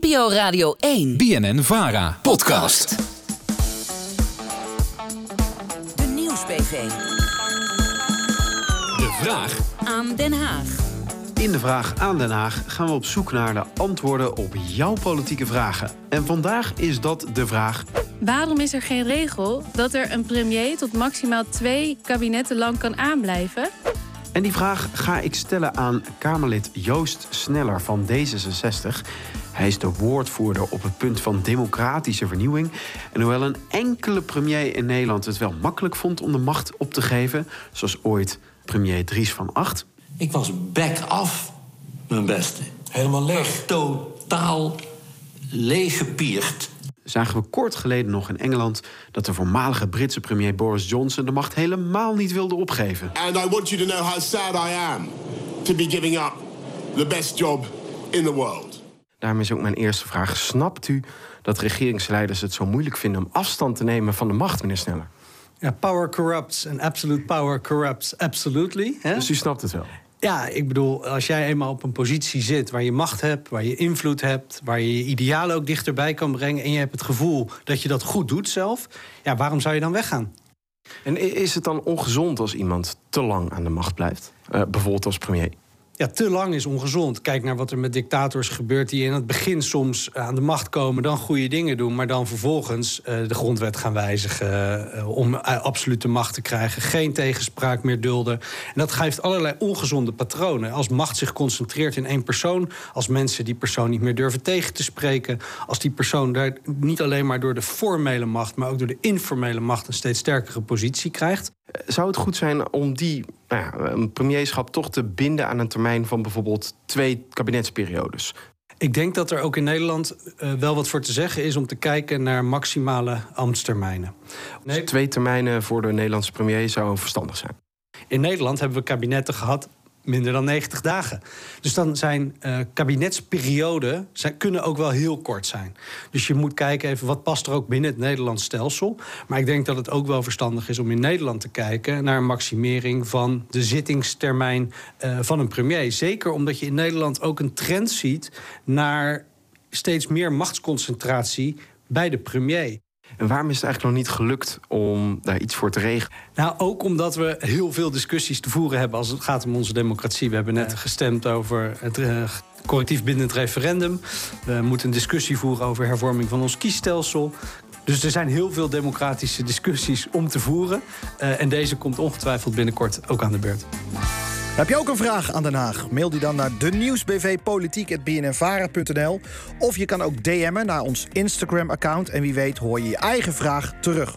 NPO Radio 1. BNN Vara. Podcast. De Nieuwsbv. De vraag Aan Den Haag. In de vraag aan Den Haag gaan we op zoek naar de antwoorden op jouw politieke vragen. En vandaag is dat de vraag: Waarom is er geen regel dat er een premier tot maximaal twee kabinetten lang kan aanblijven? En die vraag ga ik stellen aan Kamerlid Joost Sneller van D66. Hij is de woordvoerder op het punt van democratische vernieuwing. En hoewel een enkele premier in Nederland het wel makkelijk vond om de macht op te geven, zoals ooit premier Dries van Acht, Ik was back af, mijn beste. Helemaal leeg. Totaal leeggepierd. Zagen we kort geleden nog in Engeland dat de voormalige Britse premier Boris Johnson de macht helemaal niet wilde opgeven. And I want you to know how sad I am to be giving up the best job in the world. Daarom is ook mijn eerste vraag: snapt u dat regeringsleiders het zo moeilijk vinden om afstand te nemen van de macht, meneer Sneller? Ja, power corrupts en absolute power corrupts absolutely. Hè? Dus u snapt het wel. Ja, ik bedoel, als jij eenmaal op een positie zit waar je macht hebt, waar je invloed hebt, waar je je idealen ook dichterbij kan brengen en je hebt het gevoel dat je dat goed doet zelf, ja, waarom zou je dan weggaan? En is het dan ongezond als iemand te lang aan de macht blijft? Eh, bijvoorbeeld als premier. Ja, te lang is ongezond. Kijk naar wat er met dictators gebeurt die in het begin soms aan de macht komen, dan goede dingen doen, maar dan vervolgens eh, de grondwet gaan wijzigen eh, om eh, absolute macht te krijgen, geen tegenspraak meer dulden. En dat geeft allerlei ongezonde patronen. Als macht zich concentreert in één persoon, als mensen die persoon niet meer durven tegen te spreken, als die persoon daar niet alleen maar door de formele macht, maar ook door de informele macht een steeds sterkere positie krijgt. Zou het goed zijn om die nou ja, een premierschap toch te binden aan een termijn van bijvoorbeeld twee kabinetsperiodes? Ik denk dat er ook in Nederland eh, wel wat voor te zeggen is om te kijken naar maximale ambtstermijnen. Dus twee termijnen voor de Nederlandse premier zou verstandig zijn. In Nederland hebben we kabinetten gehad minder dan 90 dagen. Dus dan zijn eh, kabinetsperioden zijn, kunnen ook wel heel kort zijn. Dus je moet kijken even wat past er ook binnen het Nederlands stelsel. Maar ik denk dat het ook wel verstandig is om in Nederland te kijken naar een maximering van de zittingstermijn eh, van een premier. Zeker omdat je in Nederland ook een trend ziet naar steeds meer machtsconcentratie bij de premier. En waarom is het eigenlijk nog niet gelukt om daar iets voor te regelen? Nou, ook omdat we heel veel discussies te voeren hebben als het gaat om onze democratie. We hebben net gestemd over het eh, correctief bindend referendum. We moeten een discussie voeren over hervorming van ons kiesstelsel. Dus er zijn heel veel democratische discussies om te voeren. Eh, en deze komt ongetwijfeld binnenkort ook aan de beurt. Heb je ook een vraag aan Den Haag? Mail die dan naar de nieuwsbvpolitiek.bnnvara.nl of je kan ook DM'en naar ons Instagram-account... en wie weet hoor je je eigen vraag terug.